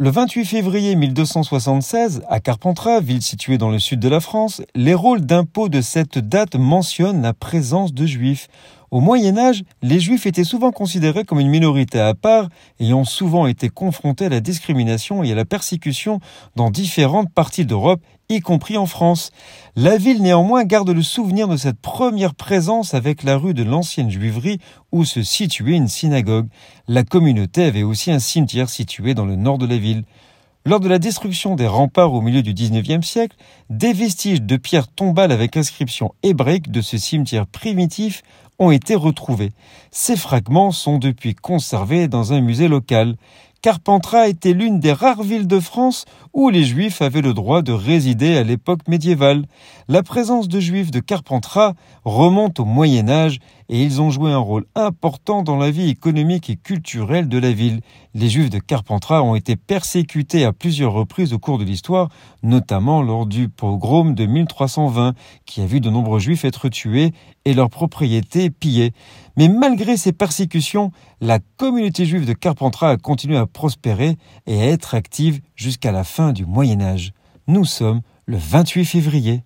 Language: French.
Le 28 février 1276, à Carpentras, ville située dans le sud de la France, les rôles d'impôt de cette date mentionnent la présence de juifs. Au Moyen Âge, les juifs étaient souvent considérés comme une minorité à part, ayant souvent été confrontés à la discrimination et à la persécution dans différentes parties d'Europe, y compris en France. La ville néanmoins garde le souvenir de cette première présence avec la rue de l'ancienne juiverie où se situait une synagogue. La communauté avait aussi un cimetière situé dans le nord de la ville. Lors de la destruction des remparts au milieu du XIXe siècle, des vestiges de pierres tombales avec inscription hébraïque de ce cimetière primitif ont été retrouvés. Ces fragments sont depuis conservés dans un musée local. Carpentras était l'une des rares villes de France où les Juifs avaient le droit de résider à l'époque médiévale. La présence de Juifs de Carpentras remonte au Moyen Âge et ils ont joué un rôle important dans la vie économique et culturelle de la ville. Les Juifs de Carpentras ont été persécutés à plusieurs reprises au cours de l'histoire, notamment lors du pogrom de 1320, qui a vu de nombreux Juifs être tués et leurs propriétés pillées. Mais malgré ces persécutions, la communauté juive de Carpentras a continué à prospérer et à être active jusqu'à la fin du Moyen Âge. Nous sommes le 28 février.